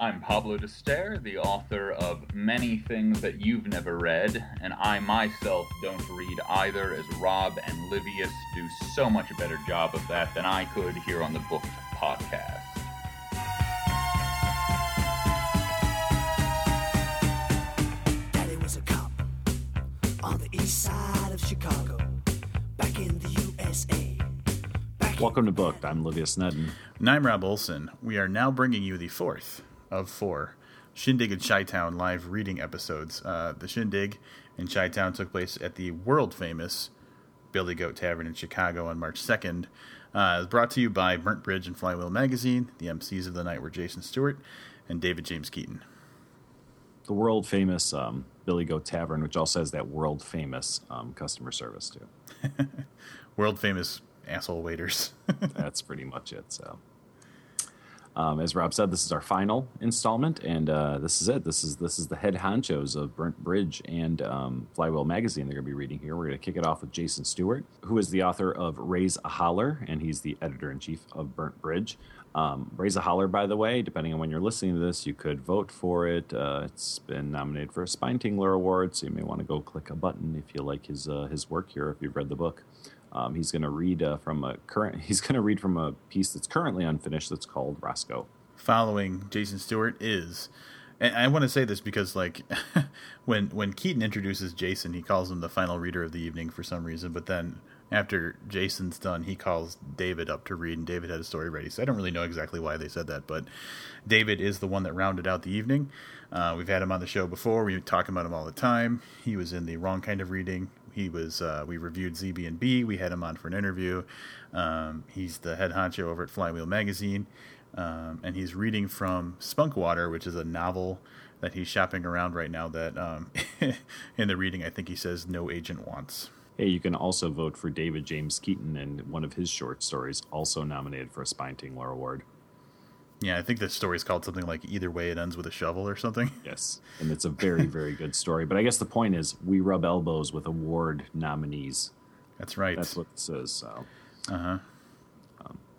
I'm Pablo D'Stair, the author of many things that you've never read, and I myself don't read either, as Rob and Livius do so much a better job of that than I could here on the Booked podcast. Daddy was a cop on the east side of Chicago, back in the USA. Welcome to Booked. I'm Livius Nedin. And I'm Rob Olson. We are now bringing you the fourth of four Shindig in Chi Town live reading episodes. Uh, the Shindig in Chi Town took place at the world famous Billy Goat Tavern in Chicago on March 2nd. Uh, brought to you by Burnt Bridge and Flywheel Magazine. The MCs of the night were Jason Stewart and David James Keaton. The world famous um, Billy Goat Tavern, which also has that world famous um, customer service too. World famous asshole waiters. That's pretty much it. So, um, as Rob said, this is our final installment, and uh, this is it. This is this is the head honchos of Burnt Bridge and um, Flywheel Magazine. They're going to be reading here. We're going to kick it off with Jason Stewart, who is the author of Raise a Holler, and he's the editor in chief of Burnt Bridge. Um, Raise a Holler, by the way, depending on when you're listening to this, you could vote for it. Uh, it's been nominated for a Spinetingler Award, so you may want to go click a button if you like his uh, his work here. If you've read the book, um, he's going to read uh, from a current. He's going to read from a piece that's currently unfinished. That's called Roscoe. following Jason Stewart is, and I want to say this because like when when Keaton introduces Jason, he calls him the final reader of the evening for some reason, but then after Jason's done, he calls David up to read, and David had a story ready. So I don't really know exactly why they said that, but David is the one that rounded out the evening. Uh, we've had him on the show before. We talk about him all the time. He was in the wrong kind of reading. He was. Uh, we reviewed ZB and B. We had him on for an interview. Um, he's the head honcho over at Flywheel Magazine, um, and he's reading from Spunkwater, which is a novel that he's shopping around right now. That um, in the reading, I think he says no agent wants. Hey, you can also vote for David James Keaton and one of his short stories, also nominated for a Spinetingler Award. Yeah, I think the story is called something like "Either Way It Ends with a Shovel" or something. Yes, and it's a very, very good story. But I guess the point is, we rub elbows with award nominees. That's right. That's what this is. So, Uh huh.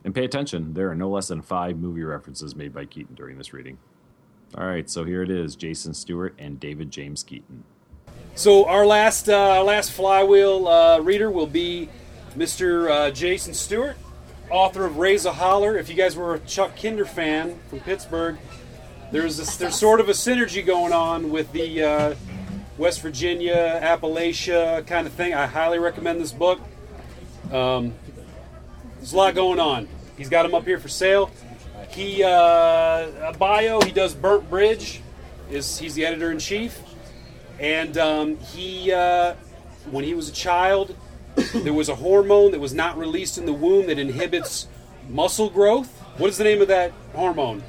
and pay attention. There are no less than five movie references made by Keaton during this reading. All right, so here it is: Jason Stewart and David James Keaton. So our last uh, last flywheel uh, reader will be Mr. Uh, Jason Stewart, author of Raise a Holler. If you guys were a Chuck Kinder fan from Pittsburgh, there's there's sort of a synergy going on with the uh, West Virginia Appalachia kind of thing. I highly recommend this book. Um, there's a lot going on. He's got them up here for sale. He uh, a bio. He does Burnt Bridge. Is he's the editor in chief. And um, he, uh, when he was a child, there was a hormone that was not released in the womb that inhibits muscle growth. What is the name of that hormone?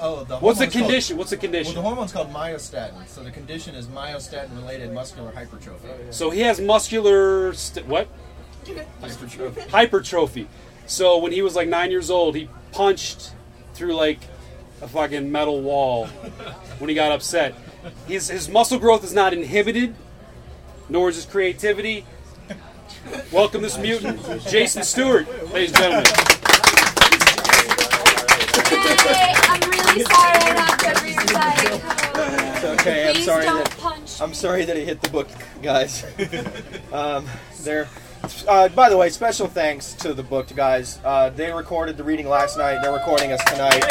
Oh, the What's the hormone's called- condition? What's the condition? well, condition? the hormone's called myostatin. So the condition is myostatin-related muscular hypertrophy. So he has muscular st- what? Hypertrophy. Hypertrophy. So when he was like nine years old, he punched through like a fucking metal wall when he got upset. His his muscle growth is not inhibited, nor is his creativity. Welcome this mutant, Jason Stewart, ladies and gentlemen. Hey, I'm really sorry I knocked over your side. Okay, I'm Please sorry don't that punch. I'm sorry that it hit the book, guys. um, there. Uh, by the way, special thanks to the booked guys. Uh, they recorded the reading last night. They're recording us tonight.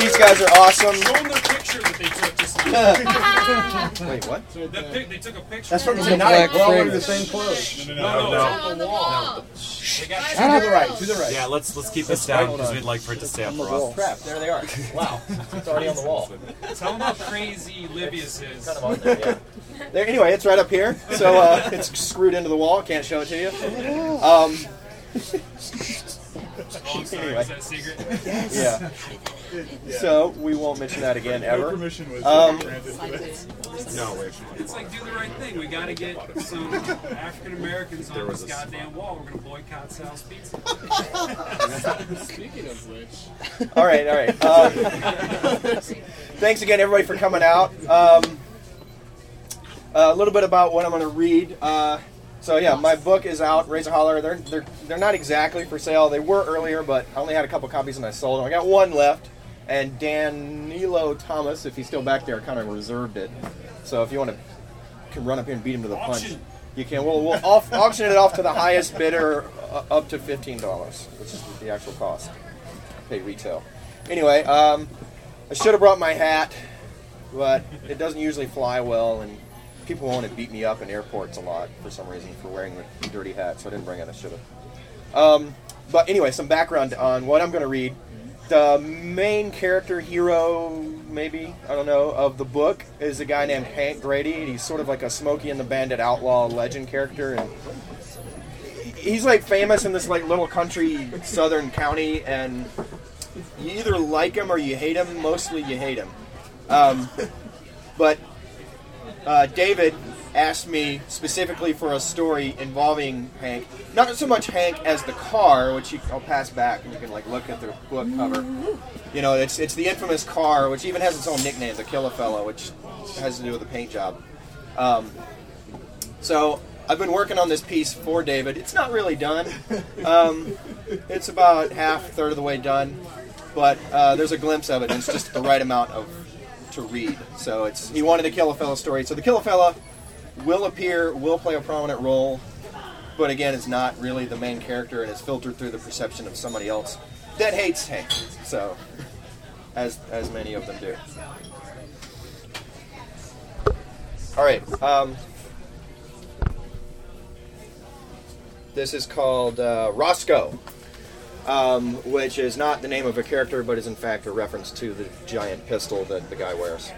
These guys are awesome. Show them the picture that they took just Wait, what? the pic, they took a picture. That's from tonight. We're all wearing the same clothes. no, no, it's on the wall. To the right. To the right. Yeah, let's let's keep this down because we'd like for it to stay up for us. Crap. There they are. Wow. It's already on the wall. Tell them how crazy Livius is. There, anyway, it's right up here. So uh, it's screwed into the wall. Can't show it to you. Um, Oh, I'm sorry, is that a secret? yeah. So we won't mention that again ever. Permission was Um, granted for this. No, wait. It's like do the right thing. We got to get some African Americans on this goddamn wall. We're gonna boycott Sal's Pizza. Speaking of which, All right, all right. Um, thanks again, everybody, for coming out. Um, a little bit about what I'm going to read. Uh, so yeah, my book is out. Raise a holler. They're they're they're not exactly for sale. They were earlier, but I only had a couple copies and I sold them. I got one left. And Danilo Thomas, if he's still back there, kind of reserved it. So if you want to can run up here and beat him to the punch, you can. We'll, we'll off, auction it off to the highest bidder, uh, up to fifteen dollars, which is the actual cost. Pay retail. Anyway, um, I should have brought my hat, but it doesn't usually fly well, and people want to beat me up in airports a lot for some reason for wearing the dirty hat, so I didn't bring it. I should have. Um, but anyway, some background on what I'm going to read. The main character, hero, maybe, I don't know, of the book is a guy named Hank Grady. and He's sort of like a Smokey and the Bandit outlaw legend character. And he's like famous in this like little country southern county, and you either like him or you hate him. Mostly you hate him. Um, but uh, David asked me specifically for a story involving Hank. Not so much Hank as the car, which you, I'll pass back and you can like look at the book cover. You know, it's it's the infamous car, which even has its own nickname, the Kill a Fellow, which has to do with the paint job. Um, so I've been working on this piece for David. It's not really done. Um, it's about half, third of the way done, but uh, there's a glimpse of it, and it's just the right amount of to read. So it's he wanted to kill a fella story. So the kill a fella will appear, will play a prominent role, but again, is not really the main character, and is filtered through the perception of somebody else that hates Hank. So, as as many of them do. All right. Um, this is called uh, Roscoe, um, which is not the name of a character, but is in fact a reference to the giant pistol that the guy wears.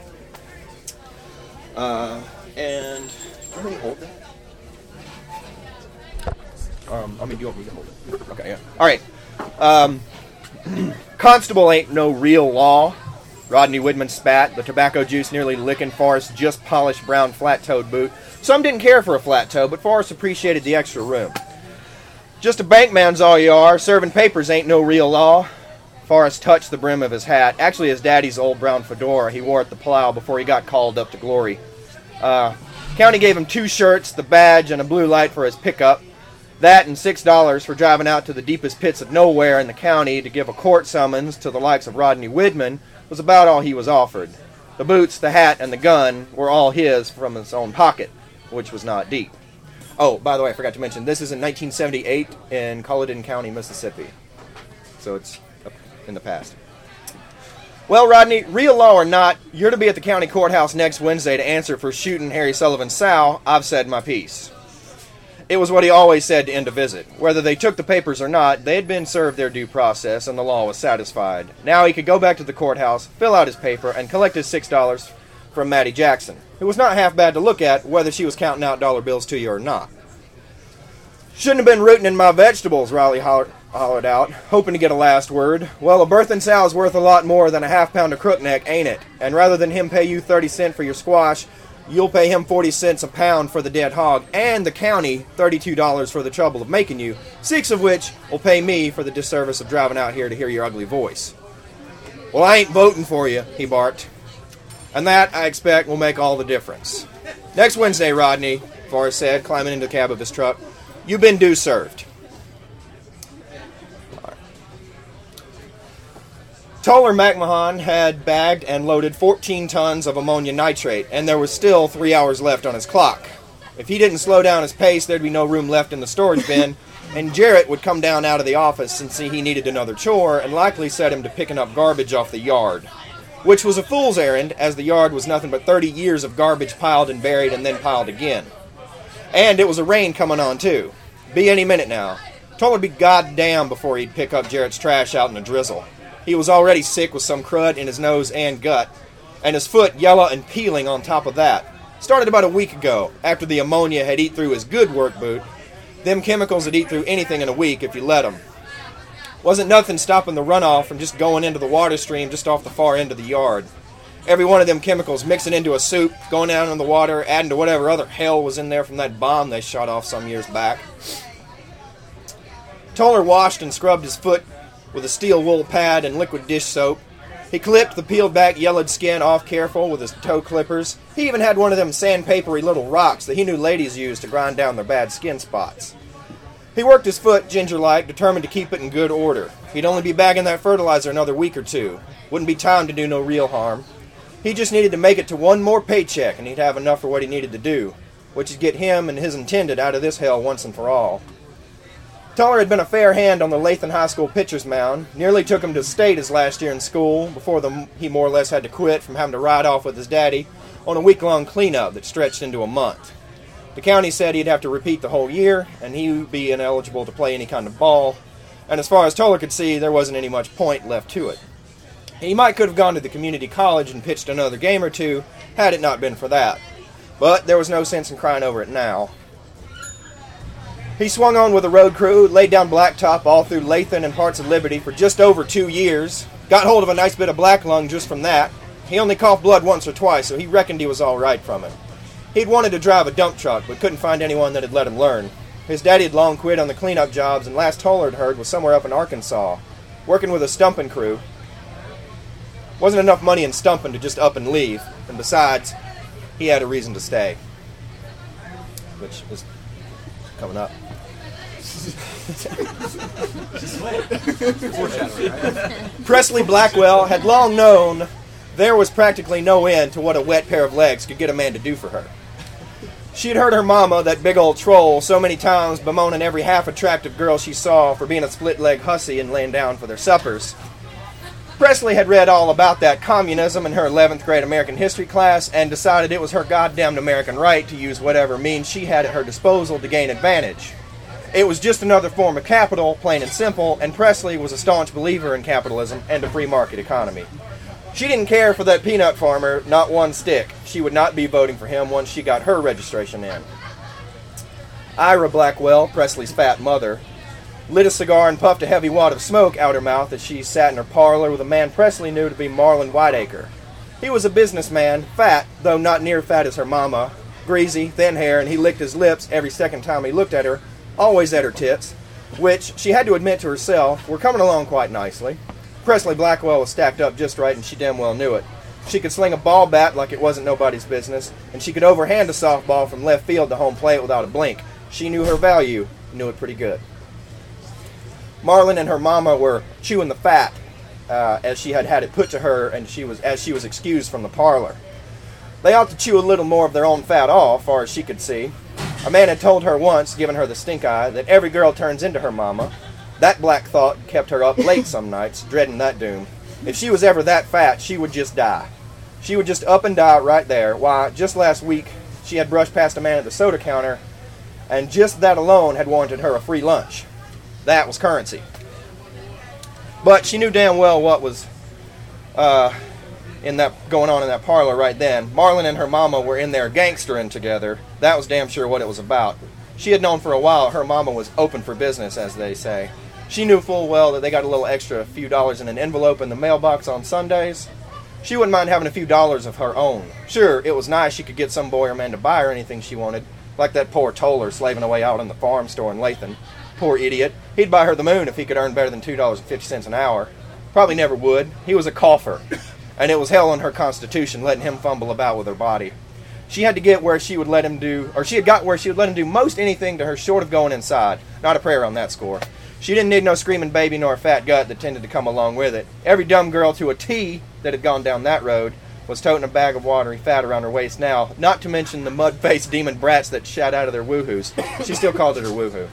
Uh, and can we hold that? Um, I mean, do you want me to hold it? Okay, yeah. All right. Um, Constable ain't no real law. Rodney Woodman spat, the tobacco juice nearly licking Forrest's just polished brown flat toed boot. Some didn't care for a flat toe, but Forrest appreciated the extra room. Just a bankman's all you are. Serving papers ain't no real law. Forrest touched the brim of his hat. Actually, his daddy's old brown fedora he wore at the plow before he got called up to glory. Uh, county gave him two shirts, the badge, and a blue light for his pickup. That and six dollars for driving out to the deepest pits of nowhere in the county to give a court summons to the likes of Rodney Widman was about all he was offered. The boots, the hat, and the gun were all his from his own pocket, which was not deep. Oh, by the way, I forgot to mention this is in 1978 in Culloden County, Mississippi. So it's in the past. Well, Rodney, real law or not, you're to be at the county courthouse next Wednesday to answer for shooting Harry Sullivan's sow. I've said my piece. It was what he always said to end a visit. Whether they took the papers or not, they had been served their due process and the law was satisfied. Now he could go back to the courthouse, fill out his paper, and collect his six dollars from Maddie Jackson, who was not half bad to look at, whether she was counting out dollar bills to you or not. Shouldn't have been rooting in my vegetables, Riley hollered, hollered out, hoping to get a last word. Well, a birthing sow's worth a lot more than a half pound of crookneck, ain't it? And rather than him pay you 30 cents for your squash, you'll pay him 40 cents a pound for the dead hog, and the county $32 for the trouble of making you, six of which will pay me for the disservice of driving out here to hear your ugly voice. Well, I ain't voting for you, he barked. And that, I expect, will make all the difference. Next Wednesday, Rodney, Forrest said, climbing into the cab of his truck. You've been due served. Toller McMahon had bagged and loaded 14 tons of ammonia nitrate, and there was still three hours left on his clock. If he didn't slow down his pace, there'd be no room left in the storage bin, and Jarrett would come down out of the office and see he needed another chore and likely set him to picking up garbage off the yard. Which was a fool's errand, as the yard was nothing but 30 years of garbage piled and buried and then piled again. And it was a rain coming on, too. Be any minute now. Would be goddamn before he'd pick up Jarrett's trash out in a drizzle. He was already sick with some crud in his nose and gut, and his foot yellow and peeling on top of that. Started about a week ago, after the ammonia had eat through his good work boot. Them chemicals would eat through anything in a week if you let 'em. Wasn't nothing stopping the runoff from just going into the water stream just off the far end of the yard. Every one of them chemicals mixing into a soup, going down in the water, adding to whatever other hell was in there from that bomb they shot off some years back. Toller washed and scrubbed his foot with a steel wool pad and liquid dish soap. He clipped the peeled back yellowed skin off careful with his toe clippers. He even had one of them sandpapery little rocks that he knew ladies used to grind down their bad skin spots. He worked his foot ginger like, determined to keep it in good order. He'd only be bagging that fertilizer another week or two. Wouldn't be time to do no real harm. He just needed to make it to one more paycheck, and he'd have enough for what he needed to do, which is get him and his intended out of this hell once and for all. Toller had been a fair hand on the Lathan High School pitcher's mound. Nearly took him to state his last year in school before the, he more or less had to quit from having to ride off with his daddy on a week long cleanup that stretched into a month. The county said he'd have to repeat the whole year, and he would be ineligible to play any kind of ball. And as far as Toller could see, there wasn't any much point left to it. He might could have gone to the community college and pitched another game or two had it not been for that. But there was no sense in crying over it now. He swung on with a road crew, laid down blacktop all through Lathan and parts of Liberty for just over two years. Got hold of a nice bit of black lung just from that. He only coughed blood once or twice, so he reckoned he was all right from it. He'd wanted to drive a dump truck, but couldn't find anyone that had let him learn. His daddy had long quit on the cleanup jobs, and last Tollard heard was somewhere up in Arkansas, working with a stumping crew. Wasn't enough money in stumping to just up and leave, and besides, he had a reason to stay, which is coming up. Presley Blackwell had long known there was practically no end to what a wet pair of legs could get a man to do for her. She had heard her mama, that big old troll, so many times bemoaning every half attractive girl she saw for being a split leg hussy and laying down for their suppers. Presley had read all about that communism in her 11th grade American history class and decided it was her goddamned American right to use whatever means she had at her disposal to gain advantage. It was just another form of capital, plain and simple, and Presley was a staunch believer in capitalism and a free market economy. She didn't care for that peanut farmer, not one stick. She would not be voting for him once she got her registration in. Ira Blackwell, Presley's fat mother, lit a cigar and puffed a heavy wad of smoke out her mouth as she sat in her parlor with a man Presley knew to be Marlon Whiteacre. He was a businessman, fat, though not near fat as her mama, greasy, thin hair, and he licked his lips every second time he looked at her, always at her tits, which, she had to admit to herself, were coming along quite nicely. Presley Blackwell was stacked up just right, and she damn well knew it. She could sling a ball bat like it wasn't nobody's business, and she could overhand a softball from left field to home plate without a blink. She knew her value, knew it pretty good. Marlin and her mama were chewing the fat uh, as she had had it put to her, and she was as she was excused from the parlor. They ought to chew a little more of their own fat off, far as she could see. A man had told her once, giving her the stink eye, that every girl turns into her mama. That black thought kept her up late some nights, dreading that doom. If she was ever that fat, she would just die. She would just up and die right there. Why, just last week, she had brushed past a man at the soda counter, and just that alone had warranted her a free lunch. That was currency. But she knew damn well what was uh, in that going on in that parlor right then. Marlon and her mama were in there gangstering together. That was damn sure what it was about. She had known for a while her mama was open for business, as they say. She knew full well that they got a little extra a few dollars in an envelope in the mailbox on Sundays. She wouldn't mind having a few dollars of her own. Sure, it was nice she could get some boy or man to buy her anything she wanted, like that poor Toller slaving away out in the farm store in Lathan. Poor idiot. He'd buy her the moon if he could earn better than $2.50 an hour. Probably never would. He was a cougher, and it was hell on her constitution letting him fumble about with her body. She had to get where she would let him do, or she had got where she would let him do most anything to her short of going inside. Not a prayer on that score. She didn't need no screaming baby nor a fat gut that tended to come along with it. Every dumb girl to a T that had gone down that road was toting a bag of watery fat around her waist now, not to mention the mud faced demon brats that shot out of their woohoos. She still called it her woohoo.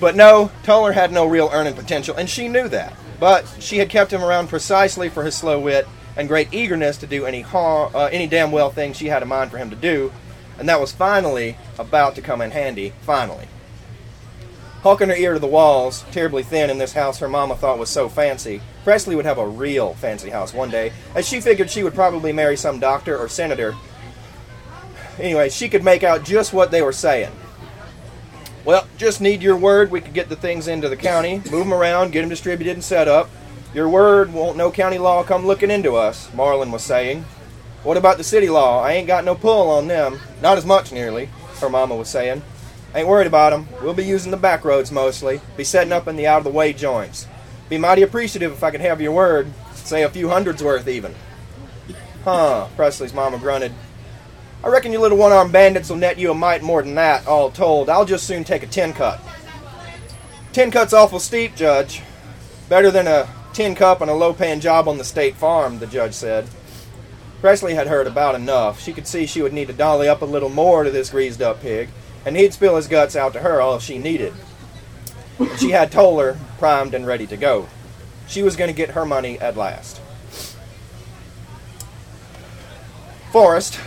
But no, Toller had no real earning potential, and she knew that. But she had kept him around precisely for his slow wit and great eagerness to do any har- uh, any damn well thing she had in mind for him to do, and that was finally about to come in handy. Finally. Hawking her ear to the walls, terribly thin in this house her mama thought was so fancy, Presley would have a real fancy house one day, as she figured she would probably marry some doctor or senator. Anyway, she could make out just what they were saying. Just need your word. We could get the things into the county, move them around, get them distributed and set up. Your word won't no county law come looking into us, Marlin was saying. What about the city law? I ain't got no pull on them. Not as much, nearly, her mama was saying. Ain't worried about 'em. We'll be using the back roads mostly. Be setting up in the out of the way joints. Be mighty appreciative if I could have your word. Say a few hundreds worth even. Huh, Presley's mama grunted. I reckon you little one armed bandits will net you a mite more than that, all told. I'll just soon take a ten cut. Ten cut's awful steep, Judge. Better than a tin cup and a low paying job on the state farm, the judge said. Presley had heard about enough. She could see she would need to dolly up a little more to this greased up pig, and he'd spill his guts out to her all she needed. And she had Toller primed and ready to go. She was going to get her money at last. Forrest,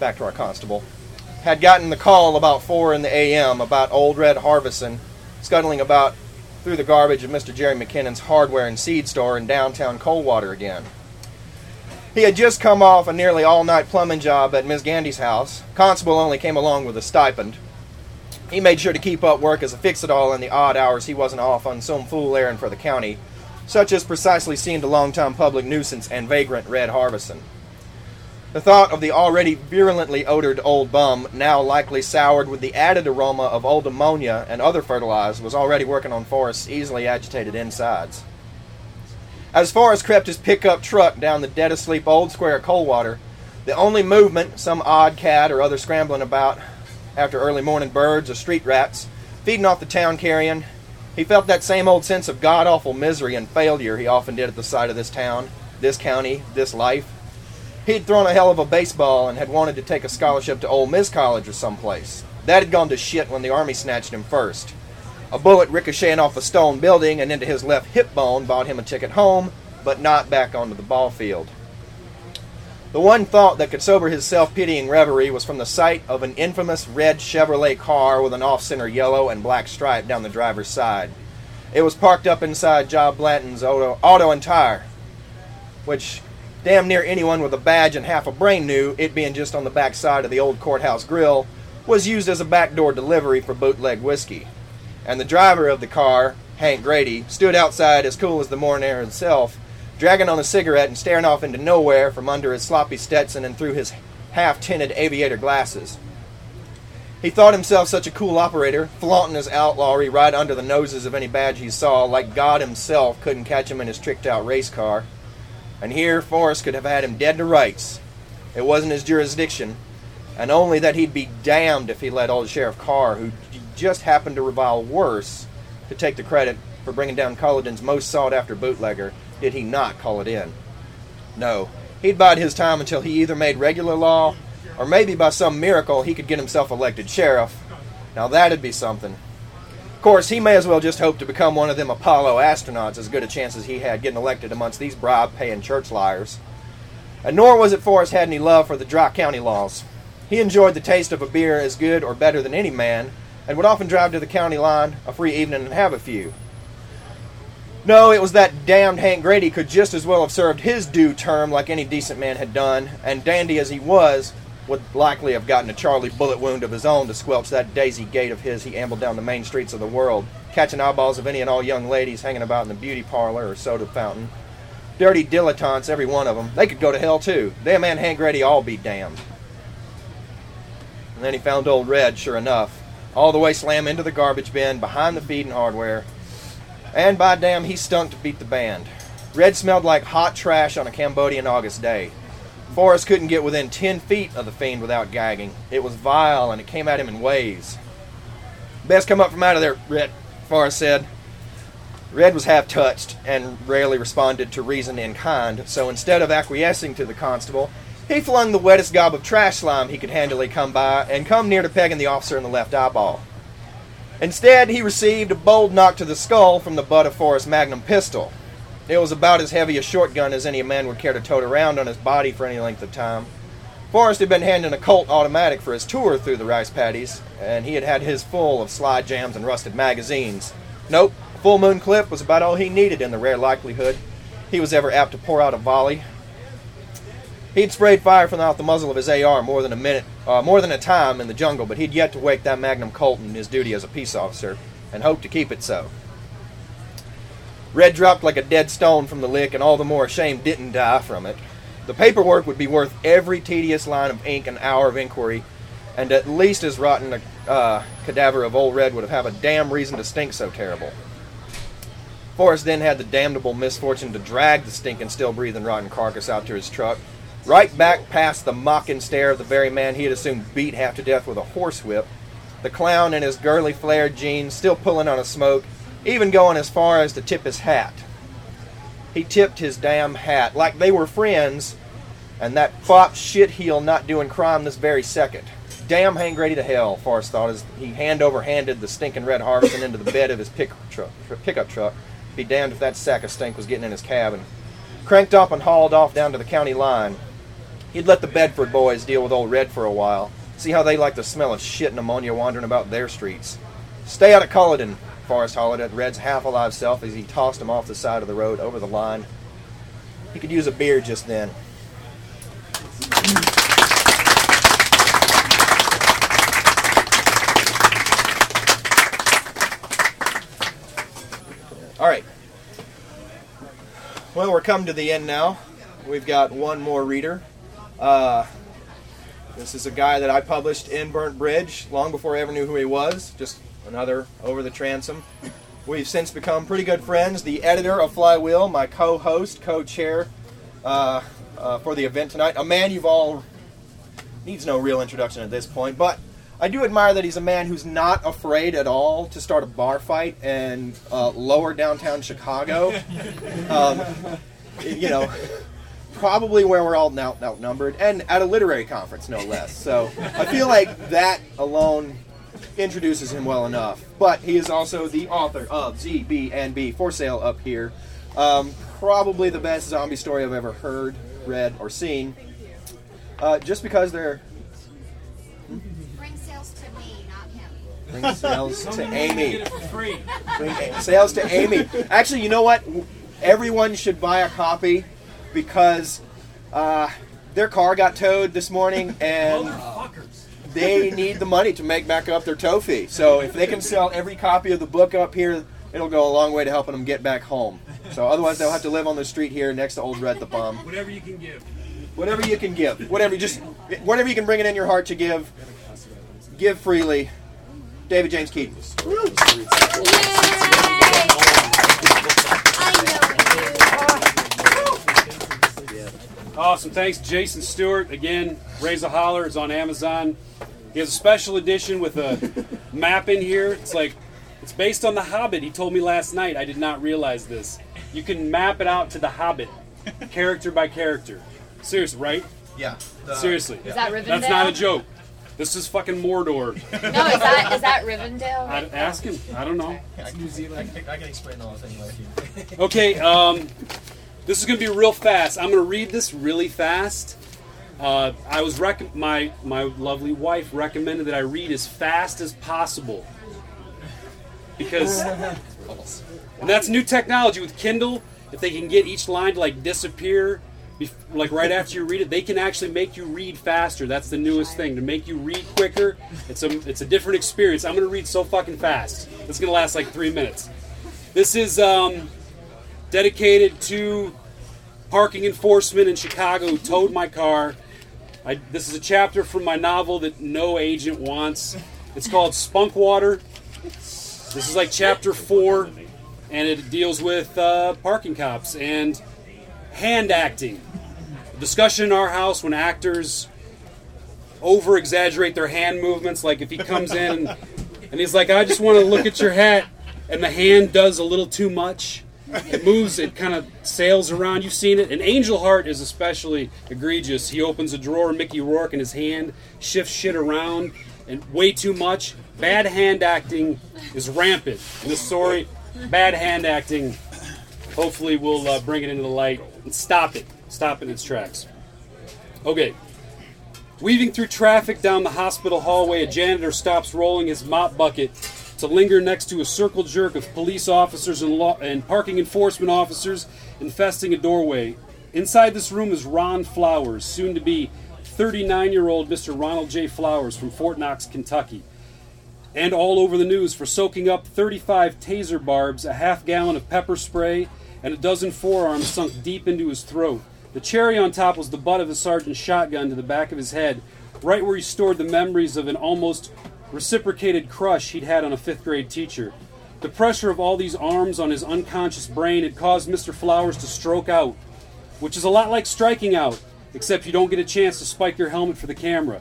back to our constable, had gotten the call about 4 in the a.m. about old Red Harvison scuttling about through the garbage of Mr. Jerry McKinnon's hardware and seed store in downtown Coldwater again. He had just come off a nearly all night plumbing job at Miss Gandy's house. Constable only came along with a stipend. He made sure to keep up work as a fix it all in the odd hours he wasn't off on some fool errand for the county, such as precisely seeing the long-time public nuisance and vagrant Red Harvison. The thought of the already virulently odored old bum, now likely soured with the added aroma of old ammonia and other fertilizers, was already working on Forrest's easily agitated insides. As Forrest crept his pickup truck down the dead asleep old square of Coldwater, the only movement, some odd cat or other scrambling about after early morning birds or street rats, feeding off the town carrion, he felt that same old sense of god awful misery and failure he often did at the sight of this town, this county, this life. He'd thrown a hell of a baseball and had wanted to take a scholarship to Ole Miss College or someplace. That had gone to shit when the Army snatched him first. A bullet ricocheting off a stone building and into his left hip bone bought him a ticket home, but not back onto the ball field. The one thought that could sober his self pitying reverie was from the sight of an infamous red Chevrolet car with an off center yellow and black stripe down the driver's side. It was parked up inside Job Blanton's auto, auto and tire, which damn near anyone with a badge and half a brain knew, it being just on the back side of the old courthouse grill, was used as a backdoor delivery for bootleg whiskey. And the driver of the car, Hank Grady, stood outside as cool as the morning air itself, dragging on a cigarette and staring off into nowhere from under his sloppy Stetson and through his half tinted aviator glasses. He thought himself such a cool operator, flaunting his outlawry right under the noses of any badge he saw, like God himself couldn't catch him in his tricked out race car. And here Forrest could have had him dead to rights. It wasn't his jurisdiction, and only that he'd be damned if he let old Sheriff Carr, who just happened to revile worse, to take the credit for bringing down Culloden's most sought after bootlegger, did he not call it in. No, he'd bide his time until he either made regular law, or maybe by some miracle he could get himself elected sheriff. Now that'd be something. Of course, he may as well just hope to become one of them Apollo astronauts, as good a chance as he had getting elected amongst these bribe paying church liars. And nor was it Forrest had any love for the dry county laws. He enjoyed the taste of a beer as good or better than any man, and would often drive to the county line a free evening and have a few. No, it was that damned Hank Grady could just as well have served his due term like any decent man had done, and dandy as he was, would likely have gotten a Charlie bullet wound of his own to squelch that daisy gait of his he ambled down the main streets of the world, catching eyeballs of any and all young ladies hanging about in the beauty parlor or soda fountain. Dirty dilettantes, every one of them. They could go to hell too. Them and Hank Grady all be damned. And then he found old Red, sure enough, all the way slam into the garbage bin behind the feed and hardware. And by damn, he stunk to beat the band. Red smelled like hot trash on a Cambodian August day. Forrest couldn't get within ten feet of the fiend without gagging. It was vile, and it came at him in waves. Best come up from out of there, Red, Forrest said. Red was half touched and rarely responded to reason in kind, so instead of acquiescing to the constable, he flung the wettest gob of trash slime he could handily come by and come near to pegging the officer in the left eyeball. Instead, he received a bold knock to the skull from the butt of Forrest's magnum pistol. It was about as heavy a shotgun as any man would care to tote around on his body for any length of time. Forrest had been handing a Colt automatic for his tour through the rice paddies, and he had had his full of slide jams and rusted magazines. Nope, full moon clip was about all he needed in the rare likelihood he was ever apt to pour out a volley. He'd sprayed fire from out the muzzle of his AR more than a minute, uh, more than a time in the jungle, but he'd yet to wake that Magnum Colt in his duty as a peace officer, and hoped to keep it so. Red dropped like a dead stone from the lick, and all the more ashamed didn't die from it. The paperwork would be worth every tedious line of ink and hour of inquiry, and at least as rotten a uh, cadaver of old Red would have had a damn reason to stink so terrible. Forrest then had the damnable misfortune to drag the stinking, still breathing, rotten carcass out to his truck, right back past the mocking stare of the very man he had assumed beat half to death with a horsewhip. The clown in his girly flared jeans, still pulling on a smoke, even going as far as to tip his hat. He tipped his damn hat like they were friends, and that fop shit heel not doing crime this very second. Damn hang to hell, Forrest thought as he hand over handed the stinking red Harvison into the bed of his pick truck, pickup truck. Be damned if that sack of stink was getting in his cabin. Cranked up and hauled off down to the county line. He'd let the Bedford boys deal with old Red for a while, see how they like the smell of shit and ammonia wandering about their streets. Stay out of Culloden, Forrest hollered at Red's half alive self as he tossed him off the side of the road over the line. He could use a beer just then. All right. Well, we're coming to the end now. We've got one more reader. Uh, this is a guy that I published in Burnt Bridge long before I ever knew who he was. Just another over the transom. We've since become pretty good friends. The editor of Flywheel, my co-host, co-chair uh, uh, for the event tonight, a man you've all needs no real introduction at this point, but I do admire that he's a man who's not afraid at all to start a bar fight in uh, lower downtown Chicago. Um, you know, probably where we're all out, outnumbered, and at a literary conference, no less. So I feel like that alone introduces him well enough. But he is also the author of ZBNB for sale up here. Um, probably the best zombie story I've ever heard, read, or seen. Uh, just because they're Bring sales to me, not him. bring sales to Amy. Get it for free. Bring sales to Amy. Actually, you know what? Everyone should buy a copy because uh, their car got towed this morning and Fuckers. They need the money to make back up their tow fee. So if they can sell every copy of the book up here, it'll go a long way to helping them get back home. So otherwise, they'll have to live on the street here next to Old Red the Bum. Whatever you can give. Whatever you can give, whatever just whatever you can bring it in your heart to give, give freely. David James Keaton. Awesome. Thanks, Jason Stewart. Again, Raise a Holler is on Amazon. He has a special edition with a map in here. It's like it's based on The Hobbit. He told me last night. I did not realize this. You can map it out to The Hobbit, character by character. Seriously, right? Yeah. Seriously. Is that Rivendell? That's not a joke. This is fucking Mordor. No, is that is that Rivendell? I, ask him. I don't know. New Zealand. I, can explain all the things Okay, um, this is going to be real fast. I'm going to read this really fast. Uh, I was rec- my my lovely wife recommended that I read as fast as possible because and that's new technology with Kindle. If they can get each line to like disappear, like right after you read it, they can actually make you read faster. That's the newest thing to make you read quicker. It's a it's a different experience. I'm to read so fucking fast. It's to last like three minutes. This is um, dedicated to parking enforcement in Chicago towed my car. I, this is a chapter from my novel that no agent wants. It's called Spunk Water. This is like chapter four, and it deals with uh, parking cops and hand acting. Discussion in our house when actors over exaggerate their hand movements. Like if he comes in and he's like, I just want to look at your hat, and the hand does a little too much. It moves, it kind of sails around. You've seen it. And Angel Heart is especially egregious. He opens a drawer, Mickey Rourke, and his hand shifts shit around and way too much. Bad hand acting is rampant in this story. Bad hand acting, hopefully, we'll uh, bring it into the light and stop it. Stop it in its tracks. Okay. Weaving through traffic down the hospital hallway, a janitor stops rolling his mop bucket to linger next to a circle jerk of police officers and, law- and parking enforcement officers infesting a doorway. Inside this room is Ron Flowers, soon to be 39 year old Mr. Ronald J. Flowers from Fort Knox, Kentucky. And all over the news for soaking up 35 taser barbs, a half gallon of pepper spray, and a dozen forearms sunk deep into his throat. The cherry on top was the butt of a sergeant's shotgun to the back of his head, right where he stored the memories of an almost reciprocated crush he'd had on a fifth grade teacher. The pressure of all these arms on his unconscious brain had caused Mr. Flowers to stroke out, which is a lot like striking out. except you don't get a chance to spike your helmet for the camera.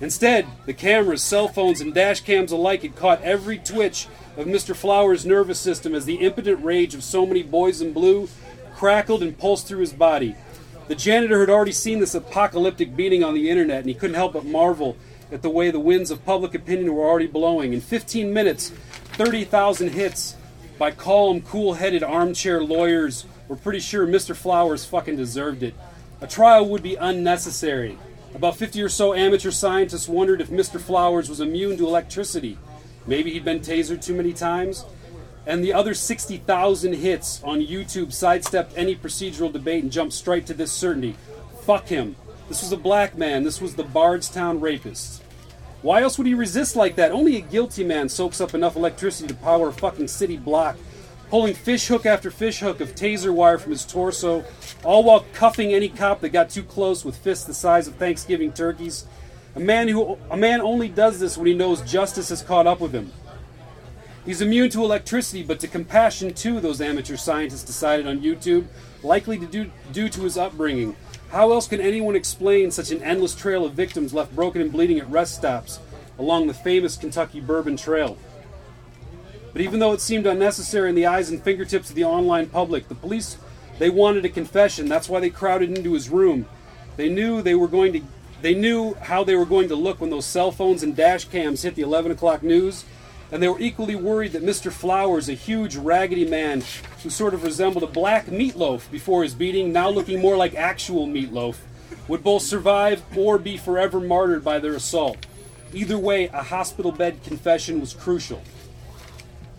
Instead, the cameras, cell phones, and dash cams alike had caught every twitch of Mr. Flowers' nervous system as the impotent rage of so many boys in blue crackled and pulsed through his body. The janitor had already seen this apocalyptic beating on the internet, and he couldn't help but marvel at the way the winds of public opinion were already blowing. In 15 minutes, 30,000 hits by calm, cool headed armchair lawyers were pretty sure Mr. Flowers fucking deserved it. A trial would be unnecessary. About 50 or so amateur scientists wondered if Mr. Flowers was immune to electricity. Maybe he'd been tasered too many times. And the other 60,000 hits on YouTube sidestepped any procedural debate and jumped straight to this certainty. Fuck him. This was a black man. This was the Bardstown rapists. Why else would he resist like that? Only a guilty man soaks up enough electricity to power a fucking city block, pulling fish hook after fish hook of taser wire from his torso, all while cuffing any cop that got too close with fists the size of Thanksgiving turkeys. A man who a man only does this when he knows justice has caught up with him. He's immune to electricity, but to compassion too, those amateur scientists decided on YouTube, likely to do, due to his upbringing. How else can anyone explain such an endless trail of victims left broken and bleeding at rest stops along the famous Kentucky Bourbon Trail? But even though it seemed unnecessary in the eyes and fingertips of the online public, the police they wanted a confession. That's why they crowded into his room. They knew they were going to they knew how they were going to look when those cell phones and dash cams hit the 11 o'clock news, and they were equally worried that Mr. Flowers, a huge, raggedy man who sort of resembled a black meatloaf before his beating, now looking more like actual meatloaf, would both survive or be forever martyred by their assault. Either way, a hospital bed confession was crucial.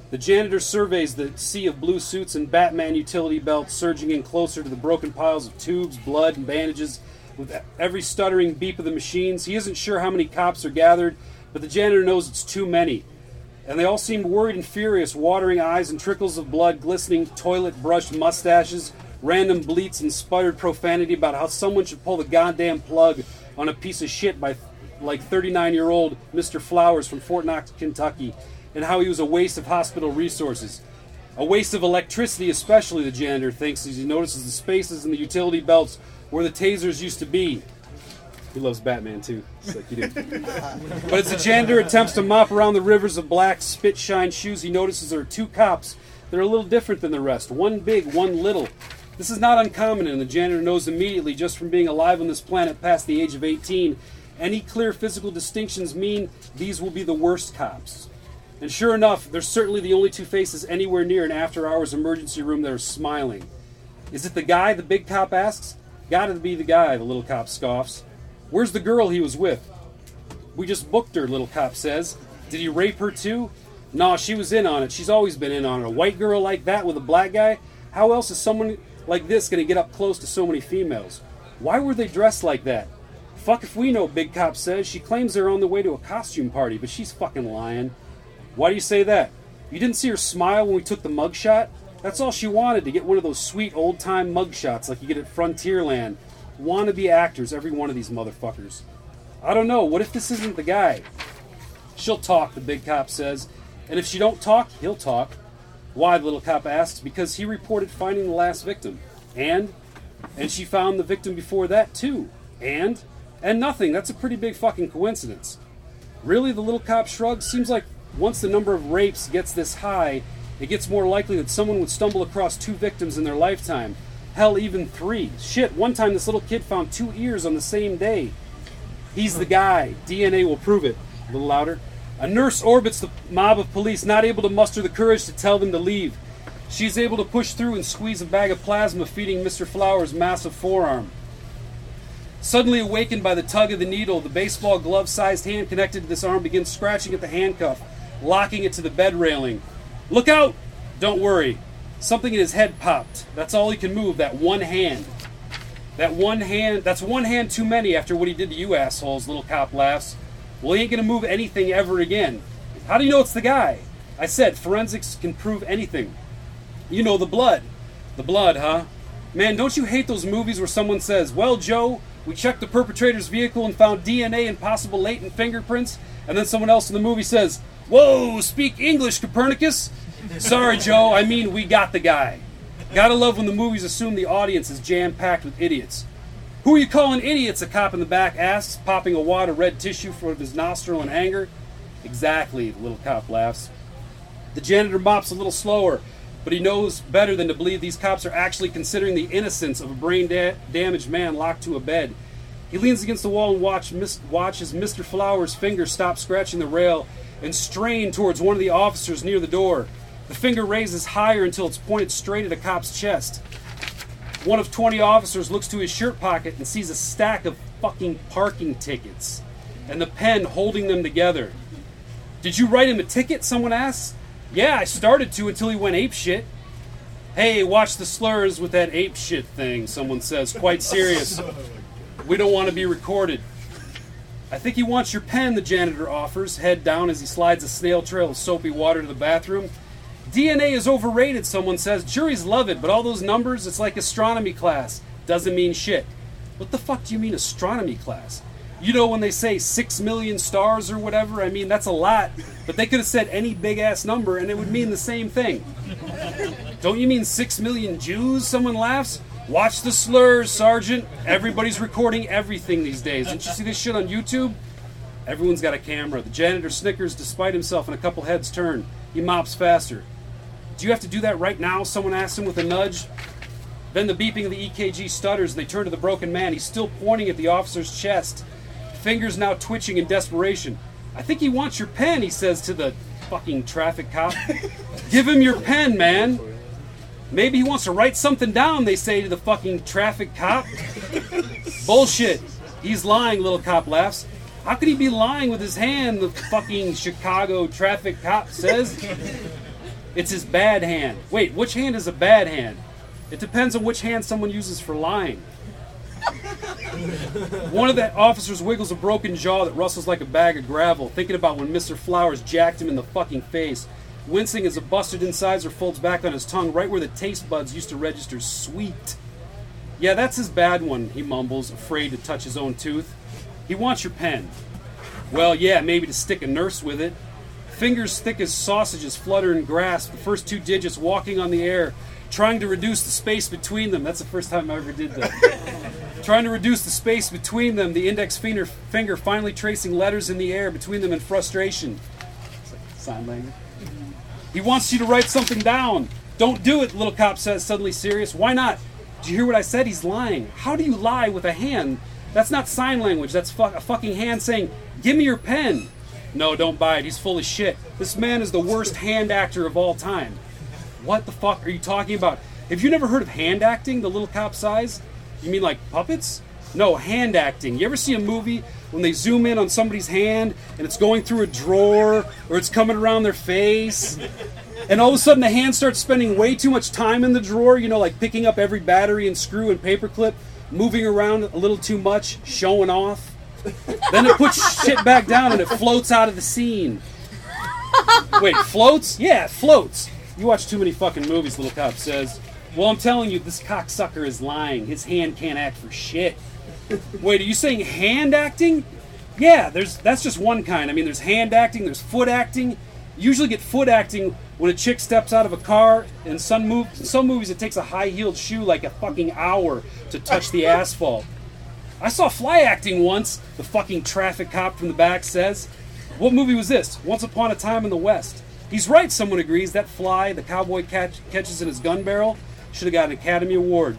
The janitor surveys the sea of blue suits and Batman utility belts surging in closer to the broken piles of tubes, blood, and bandages. With every stuttering beep of the machines, he isn't sure how many cops are gathered, but the janitor knows it's too many. And they all seemed worried and furious, watering eyes and trickles of blood, glistening toilet brushed mustaches, random bleats and sputtered profanity about how someone should pull the goddamn plug on a piece of shit by like 39 year old Mr. Flowers from Fort Knox, Kentucky, and how he was a waste of hospital resources. A waste of electricity, especially, the janitor thinks, as he notices the spaces in the utility belts where the tasers used to be. He loves Batman too, just like you do. but as the janitor attempts to mop around the rivers of black spit shine shoes, he notices there are two cops They're a little different than the rest. One big, one little. This is not uncommon, and the janitor knows immediately, just from being alive on this planet past the age of 18, any clear physical distinctions mean these will be the worst cops. And sure enough, they're certainly the only two faces anywhere near an after hours emergency room that are smiling. Is it the guy, the big cop asks? Gotta be the guy, the little cop scoffs. Where's the girl he was with? We just booked her, little cop says. Did he rape her too? Nah, she was in on it. She's always been in on it. A white girl like that with a black guy? How else is someone like this gonna get up close to so many females? Why were they dressed like that? Fuck if we know, Big Cop says. She claims they're on the way to a costume party, but she's fucking lying. Why do you say that? You didn't see her smile when we took the mugshot? That's all she wanted to get one of those sweet old time mugshots like you get at Frontierland. Wannabe actors, every one of these motherfuckers. I don't know. What if this isn't the guy? She'll talk, the big cop says. And if she don't talk, he'll talk. Why, the little cop asks. Because he reported finding the last victim. And? And she found the victim before that, too. And? And nothing. That's a pretty big fucking coincidence. Really, the little cop shrugs. Seems like once the number of rapes gets this high, it gets more likely that someone would stumble across two victims in their lifetime. Hell, even three. Shit, one time this little kid found two ears on the same day. He's the guy. DNA will prove it. A little louder. A nurse orbits the mob of police, not able to muster the courage to tell them to leave. She's able to push through and squeeze a bag of plasma feeding Mr. Flowers' massive forearm. Suddenly awakened by the tug of the needle, the baseball glove sized hand connected to this arm begins scratching at the handcuff, locking it to the bed railing. Look out! Don't worry. Something in his head popped. That's all he can move, that one hand. That one hand, that's one hand too many after what he did to you assholes, little cop laughs. Well, he ain't gonna move anything ever again. How do you know it's the guy? I said forensics can prove anything. You know, the blood. The blood, huh? Man, don't you hate those movies where someone says, Well, Joe, we checked the perpetrator's vehicle and found DNA and possible latent fingerprints, and then someone else in the movie says, Whoa, speak English, Copernicus! Sorry, Joe, I mean, we got the guy. Gotta love when the movies assume the audience is jam packed with idiots. Who are you calling idiots? A cop in the back asks, popping a wad of red tissue from his nostril in anger. Exactly, the little cop laughs. The janitor mops a little slower, but he knows better than to believe these cops are actually considering the innocence of a brain da- damaged man locked to a bed. He leans against the wall and watch, mis- watches Mr. Flowers' fingers stop scratching the rail and strain towards one of the officers near the door. The finger raises higher until it's pointed straight at a cop's chest. One of 20 officers looks to his shirt pocket and sees a stack of fucking parking tickets and the pen holding them together. Did you write him a ticket? Someone asks. Yeah, I started to until he went ape shit. Hey, watch the slurs with that ape shit thing, someone says, quite serious. Oh we don't want to be recorded. I think he wants your pen, the janitor offers, head down as he slides a snail trail of soapy water to the bathroom. DNA is overrated, someone says. Juries love it, but all those numbers, it's like astronomy class. Doesn't mean shit. What the fuck do you mean astronomy class? You know when they say six million stars or whatever? I mean, that's a lot, but they could have said any big ass number and it would mean the same thing. Don't you mean six million Jews? Someone laughs. Watch the slurs, Sergeant. Everybody's recording everything these days. Didn't you see this shit on YouTube? Everyone's got a camera. The janitor snickers despite himself and a couple heads turn. He mops faster. Do you have to do that right now? Someone asks him with a nudge. Then the beeping of the EKG stutters and they turn to the broken man. He's still pointing at the officer's chest, fingers now twitching in desperation. I think he wants your pen, he says to the fucking traffic cop. Give him your pen, man. Maybe he wants to write something down, they say to the fucking traffic cop. Bullshit. He's lying, little cop laughs. How could he be lying with his hand? The fucking Chicago traffic cop says. It's his bad hand. Wait, which hand is a bad hand? It depends on which hand someone uses for lying. One of the officers wiggles a broken jaw that rustles like a bag of gravel, thinking about when Mr. Flowers jacked him in the fucking face. Wincing as a busted incisor folds back on his tongue, right where the taste buds used to register sweet. Yeah, that's his bad one, he mumbles, afraid to touch his own tooth. He wants your pen. Well, yeah, maybe to stick a nurse with it. Fingers thick as sausages flutter and grasp, the first two digits walking on the air, trying to reduce the space between them. That's the first time I ever did that. trying to reduce the space between them, the index finger, finger finally tracing letters in the air between them in frustration. Sign language. He wants you to write something down. Don't do it, little cop says, suddenly serious. Why not? Did you hear what I said? He's lying. How do you lie with a hand? That's not sign language. That's fu- a fucking hand saying, Give me your pen. No, don't buy it. He's full of shit. This man is the worst hand actor of all time. What the fuck are you talking about? Have you never heard of hand acting, the little cop size? You mean like puppets? No, hand acting. You ever see a movie when they zoom in on somebody's hand and it's going through a drawer or it's coming around their face? And all of a sudden the hand starts spending way too much time in the drawer, you know, like picking up every battery and screw and paperclip, moving around a little too much, showing off. Then it puts shit back down and it floats out of the scene. Wait, floats? Yeah, floats. You watch too many fucking movies, little cop says. Well, I'm telling you, this cocksucker is lying. His hand can't act for shit. Wait, are you saying hand acting? Yeah, there's that's just one kind. I mean, there's hand acting, there's foot acting. You usually get foot acting when a chick steps out of a car. In some mov- in some movies, it takes a high-heeled shoe like a fucking hour to touch the asphalt. I saw fly acting once. The fucking traffic cop from the back says. What movie was this? Once Upon a Time in the West. He's right. Someone agrees. That fly the cowboy catch, catches in his gun barrel should have got an Academy Award.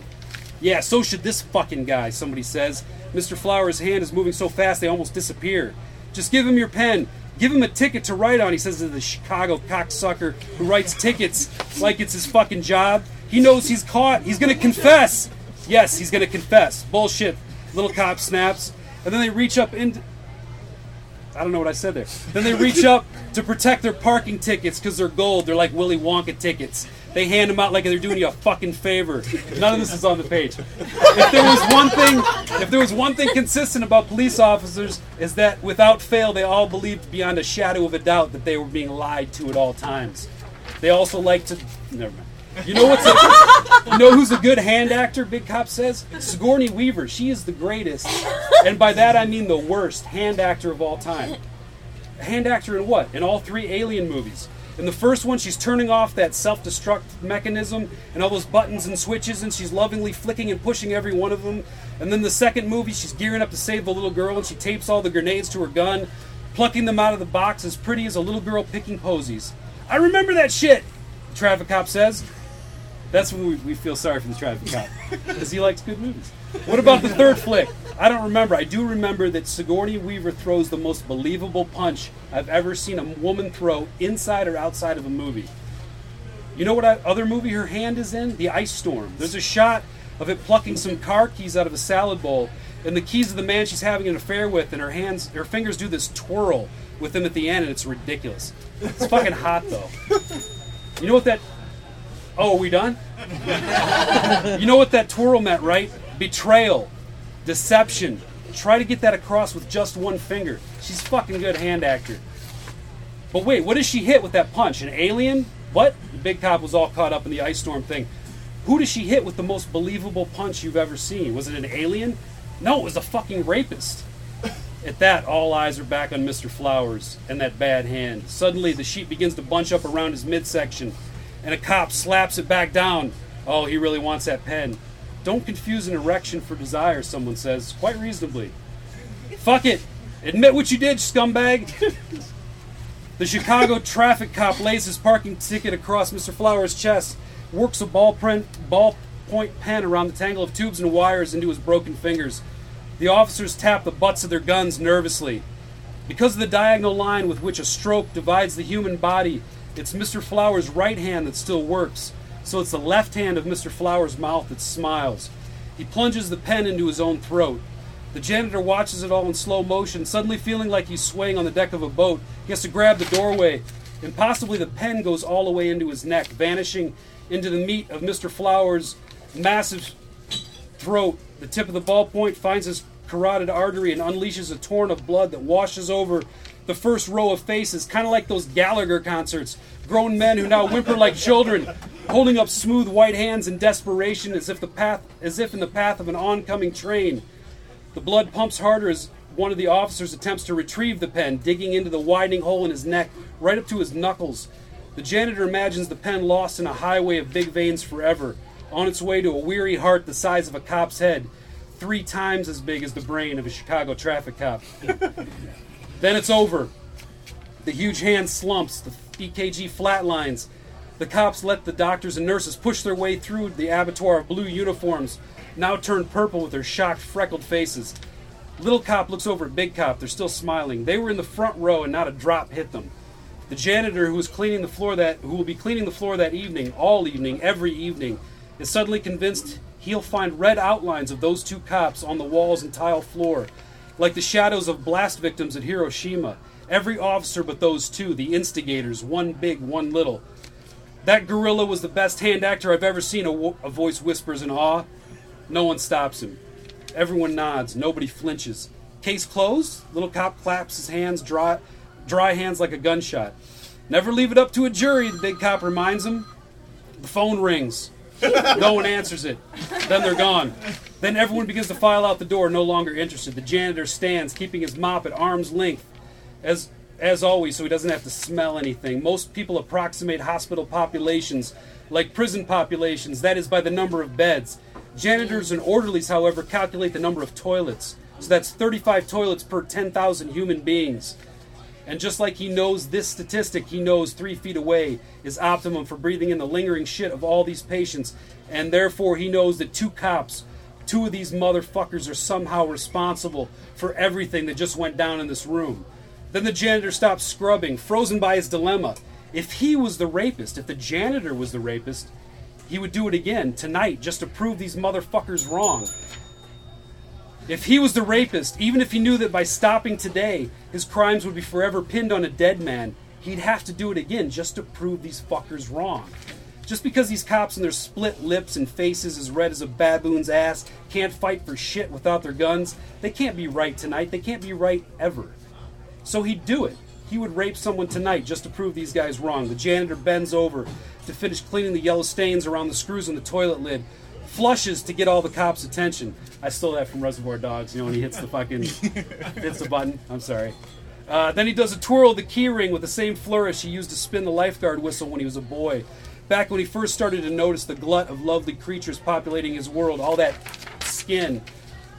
Yeah, so should this fucking guy, somebody says. Mr. Flower's hand is moving so fast they almost disappear. Just give him your pen. Give him a ticket to write on, he says to the Chicago cocksucker who writes tickets like it's his fucking job. He knows he's caught. He's gonna confess. Yes, he's gonna confess. Bullshit. Little cop snaps. And then they reach up into. I don't know what I said there. Then they reach up to protect their parking tickets because they're gold. They're like Willy Wonka tickets. They hand them out like they're doing you a fucking favor. None of this is on the page. If there was one thing, if there was one thing consistent about police officers, is that without fail they all believed beyond a shadow of a doubt that they were being lied to at all times. They also like to. Never mind. You know what's a, you know who's a good hand actor? Big Cop says Sigourney Weaver. She is the greatest, and by that I mean the worst hand actor of all time. Hand actor in what? In all three Alien movies. In the first one, she's turning off that self destruct mechanism and all those buttons and switches, and she's lovingly flicking and pushing every one of them. And then the second movie, she's gearing up to save the little girl, and she tapes all the grenades to her gun, plucking them out of the box as pretty as a little girl picking posies. I remember that shit, traffic cop says. That's when we, we feel sorry for the traffic cop because he likes good movies. What about the third flick? I don't remember. I do remember that Sigourney Weaver throws the most believable punch I've ever seen a woman throw inside or outside of a movie. You know what other movie her hand is in? The Ice Storm. There's a shot of it plucking some car keys out of a salad bowl, and the keys of the man she's having an affair with, and her hands, her fingers do this twirl with them at the end, and it's ridiculous. It's fucking hot though. You know what that? Oh, are we done? you know what that twirl meant, right? Betrayal, deception. Try to get that across with just one finger. She's fucking good hand actor. But wait, what does she hit with that punch? An alien? What? The big cop was all caught up in the ice storm thing. Who does she hit with the most believable punch you've ever seen? Was it an alien? No, it was a fucking rapist. At that, all eyes are back on Mr. Flowers and that bad hand. Suddenly, the sheet begins to bunch up around his midsection, and a cop slaps it back down. Oh, he really wants that pen. Don't confuse an erection for desire, someone says, quite reasonably. Fuck it. Admit what you did, scumbag. the Chicago traffic cop lays his parking ticket across Mr. Flowers' chest, works a ballpoint, ballpoint pen around the tangle of tubes and wires into his broken fingers. The officers tap the butts of their guns nervously. Because of the diagonal line with which a stroke divides the human body, it's Mr. Flowers' right hand that still works so it's the left hand of Mr. Flowers' mouth that smiles. He plunges the pen into his own throat. The janitor watches it all in slow motion, suddenly feeling like he's swaying on the deck of a boat. He has to grab the doorway. and possibly the pen goes all the way into his neck, vanishing into the meat of Mr. Flowers' massive throat. The tip of the ballpoint finds his carotid artery and unleashes a torrent of blood that washes over the first row of faces, kind of like those Gallagher concerts. Grown men who now whimper like children, holding up smooth white hands in desperation as if the path as if in the path of an oncoming train. The blood pumps harder as one of the officers attempts to retrieve the pen, digging into the widening hole in his neck, right up to his knuckles. The janitor imagines the pen lost in a highway of big veins forever, on its way to a weary heart the size of a cop's head, three times as big as the brain of a Chicago traffic cop. then it's over. The huge hand slumps, the EKG flatlines, the cops let the doctors and nurses push their way through the abattoir of blue uniforms, now turned purple with their shocked, freckled faces. Little cop looks over at big cop. They're still smiling. They were in the front row and not a drop hit them. The janitor who was cleaning the floor that who will be cleaning the floor that evening, all evening, every evening, is suddenly convinced he'll find red outlines of those two cops on the walls and tile floor, like the shadows of blast victims at Hiroshima. Every officer but those two, the instigators, one big, one little, that gorilla was the best hand actor I've ever seen, a, wo- a voice whispers in awe. No one stops him. Everyone nods. Nobody flinches. Case closed. Little cop claps his hands, dry, dry hands like a gunshot. Never leave it up to a jury, the big cop reminds him. The phone rings. No one answers it. Then they're gone. Then everyone begins to file out the door, no longer interested. The janitor stands, keeping his mop at arm's length. As as always, so he doesn't have to smell anything. Most people approximate hospital populations like prison populations, that is, by the number of beds. Janitors and orderlies, however, calculate the number of toilets. So that's 35 toilets per 10,000 human beings. And just like he knows this statistic, he knows three feet away is optimum for breathing in the lingering shit of all these patients. And therefore, he knows that two cops, two of these motherfuckers, are somehow responsible for everything that just went down in this room. Then the janitor stops scrubbing, frozen by his dilemma. If he was the rapist, if the janitor was the rapist, he would do it again tonight just to prove these motherfuckers wrong. If he was the rapist, even if he knew that by stopping today his crimes would be forever pinned on a dead man, he'd have to do it again just to prove these fuckers wrong. Just because these cops and their split lips and faces as red as a baboon's ass can't fight for shit without their guns, they can't be right tonight. They can't be right ever. So he'd do it. He would rape someone tonight just to prove these guys wrong. The janitor bends over to finish cleaning the yellow stains around the screws in the toilet lid, flushes to get all the cops' attention. I stole that from Reservoir Dogs, you know, when he hits the fucking hits the button. I'm sorry. Uh, then he does a twirl of the keyring with the same flourish he used to spin the lifeguard whistle when he was a boy. Back when he first started to notice the glut of lovely creatures populating his world, all that skin.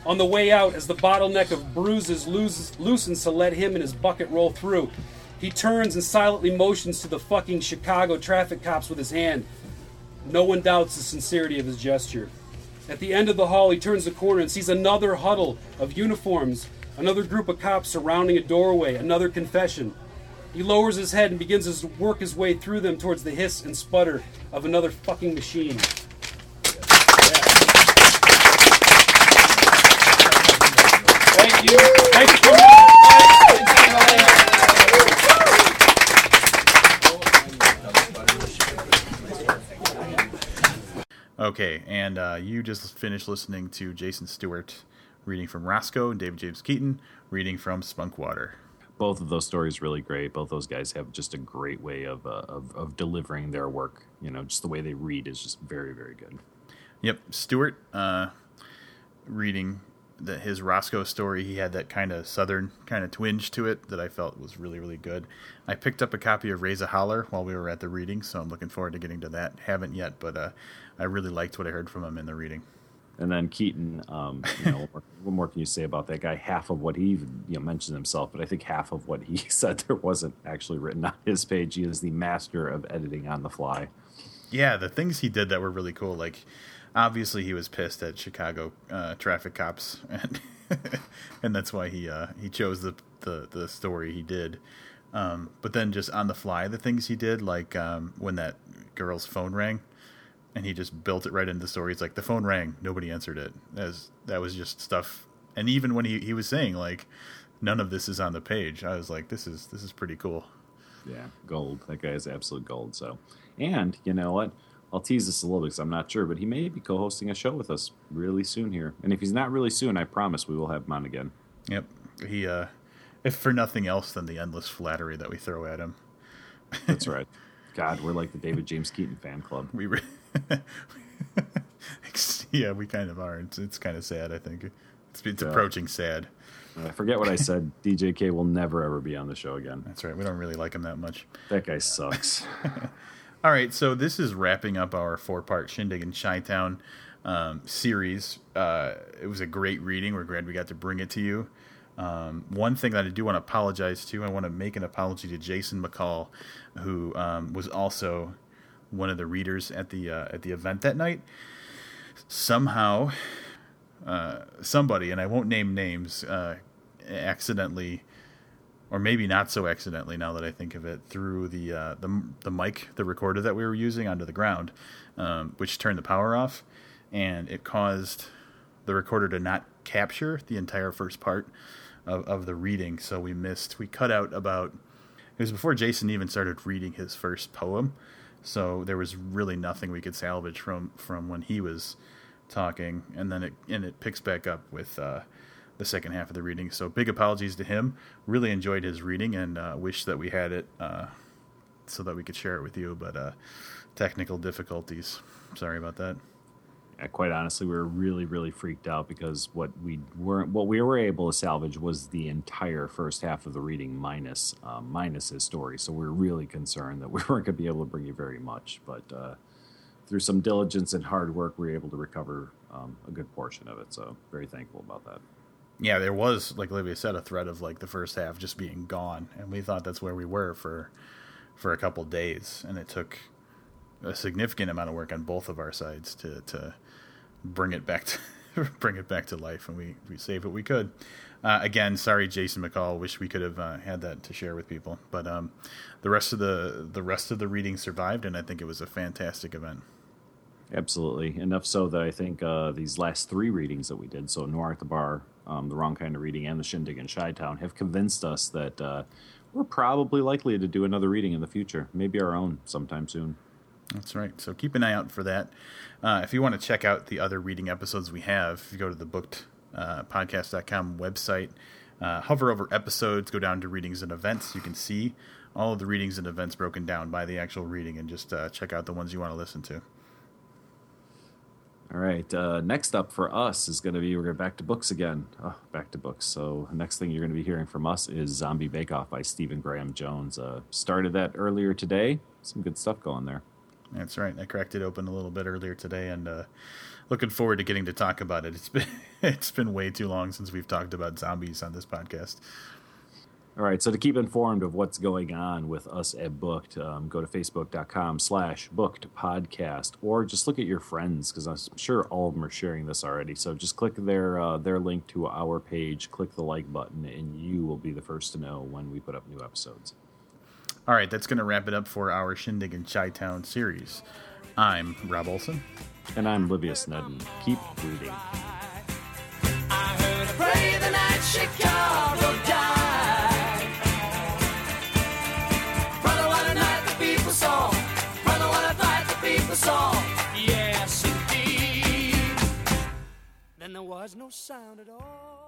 On the way out, as the bottleneck of bruises looses, loosens to let him and his bucket roll through, he turns and silently motions to the fucking Chicago traffic cops with his hand. No one doubts the sincerity of his gesture. At the end of the hall, he turns the corner and sees another huddle of uniforms, another group of cops surrounding a doorway, another confession. He lowers his head and begins to work his way through them towards the hiss and sputter of another fucking machine. Thank you. Thanks for coming Okay, and uh, you just finished listening to Jason Stuart reading from Roscoe and David James Keaton reading from Spunkwater. Both of those stories really great. Both those guys have just a great way of, uh, of of delivering their work. You know, just the way they read is just very very good. Yep, Stuart uh, reading the, his Roscoe story. He had that kind of southern kind of twinge to it that I felt was really really good. I picked up a copy of Raise a Holler while we were at the reading, so I'm looking forward to getting to that. Haven't yet, but uh, I really liked what I heard from him in the reading. And then Keaton, um, you know, what, what more can you say about that guy? Half of what he even you know, mentioned himself, but I think half of what he said there wasn't actually written on his page. He is the master of editing on the fly. Yeah, the things he did that were really cool. Like, obviously, he was pissed at Chicago uh, traffic cops, and and that's why he uh, he chose the, the the story he did. Um, but then, just on the fly, the things he did, like um, when that girl's phone rang, and he just built it right into the story. It's like the phone rang, nobody answered it. As that was just stuff. And even when he, he was saying like, none of this is on the page, I was like, this is this is pretty cool. Yeah, gold. That guy is absolute gold. So, and you know what? I'll tease this a little bit because I'm not sure, but he may be co-hosting a show with us really soon here. And if he's not really soon, I promise we will have him on again. Yep. He, uh, if for nothing else than the endless flattery that we throw at him. That's right. God, we're like the David James Keaton fan club. We, re- yeah, we kind of are. It's, it's kind of sad. I think it's, it's Yeah. approaching sad. I forget what I said. DJK will never ever be on the show again. That's right. We don't really like him that much. That guy sucks. All right, so this is wrapping up our four-part Shindig and Chi-Town um, series. Uh, it was a great reading. We're glad we got to bring it to you. Um, one thing that I do want to apologize to, I want to make an apology to Jason McCall, who um, was also one of the readers at the uh, at the event that night. Somehow, uh, somebody, and I won't name names, uh, accidentally or maybe not so accidentally now that I think of it, threw the uh, the the mic, the recorder that we were using onto the ground, um, which turned the power off, and it caused the recorder to not capture the entire first part of, of the reading. So we missed. We cut out about. It was before Jason even started reading his first poem, so there was really nothing we could salvage from from when he was talking, and then it and it picks back up with. Uh, the second half of the reading. So big apologies to him. Really enjoyed his reading and uh, wish that we had it uh, so that we could share it with you. But uh, technical difficulties. Sorry about that. Yeah, quite honestly, we were really, really freaked out because what we weren't, what we were able to salvage was the entire first half of the reading minus, um, minus his story. So we were really concerned that we weren't going to be able to bring you very much. But uh, through some diligence and hard work, we were able to recover um, a good portion of it. So very thankful about that. Yeah, there was, like Olivia said, a threat of like the first half just being gone, and we thought that's where we were for for a couple days, and it took a significant amount of work on both of our sides to to bring it back to bring it back to life, and we we saved what we could. Uh, again, sorry, Jason McCall. Wish we could have uh, had that to share with people, but um, the rest of the the rest of the reading survived, and I think it was a fantastic event. Absolutely. Enough so that I think uh, these last three readings that we did, so Noir at the Bar, um, The Wrong Kind of Reading, and The Shindig in Chi Town, have convinced us that uh, we're probably likely to do another reading in the future, maybe our own sometime soon. That's right. So keep an eye out for that. Uh, if you want to check out the other reading episodes we have, if you go to the booked uh, podcast.com website, uh, hover over episodes, go down to readings and events. You can see all of the readings and events broken down by the actual reading and just uh, check out the ones you want to listen to. All right. Uh, next up for us is going to be we're going back to books again. Oh, back to books. So next thing you're going to be hearing from us is Zombie Bake Off by Stephen Graham Jones. Uh, started that earlier today. Some good stuff going there. That's right. I cracked it open a little bit earlier today, and uh, looking forward to getting to talk about it. It's been it's been way too long since we've talked about zombies on this podcast. All right, so to keep informed of what's going on with us at Booked, um, go to facebook.com slash booked podcast or just look at your friends because I'm sure all of them are sharing this already. So just click their, uh, their link to our page, click the like button, and you will be the first to know when we put up new episodes. All right, that's going to wrap it up for our Shindig and Chi Town series. I'm Robb Olson. And I'm Livius Nedin. Keep reading. Pray the night Chicago died. Brother, what a night the people saw. Brother, what a night the people saw. Yes, indeed. Then there was no sound at all.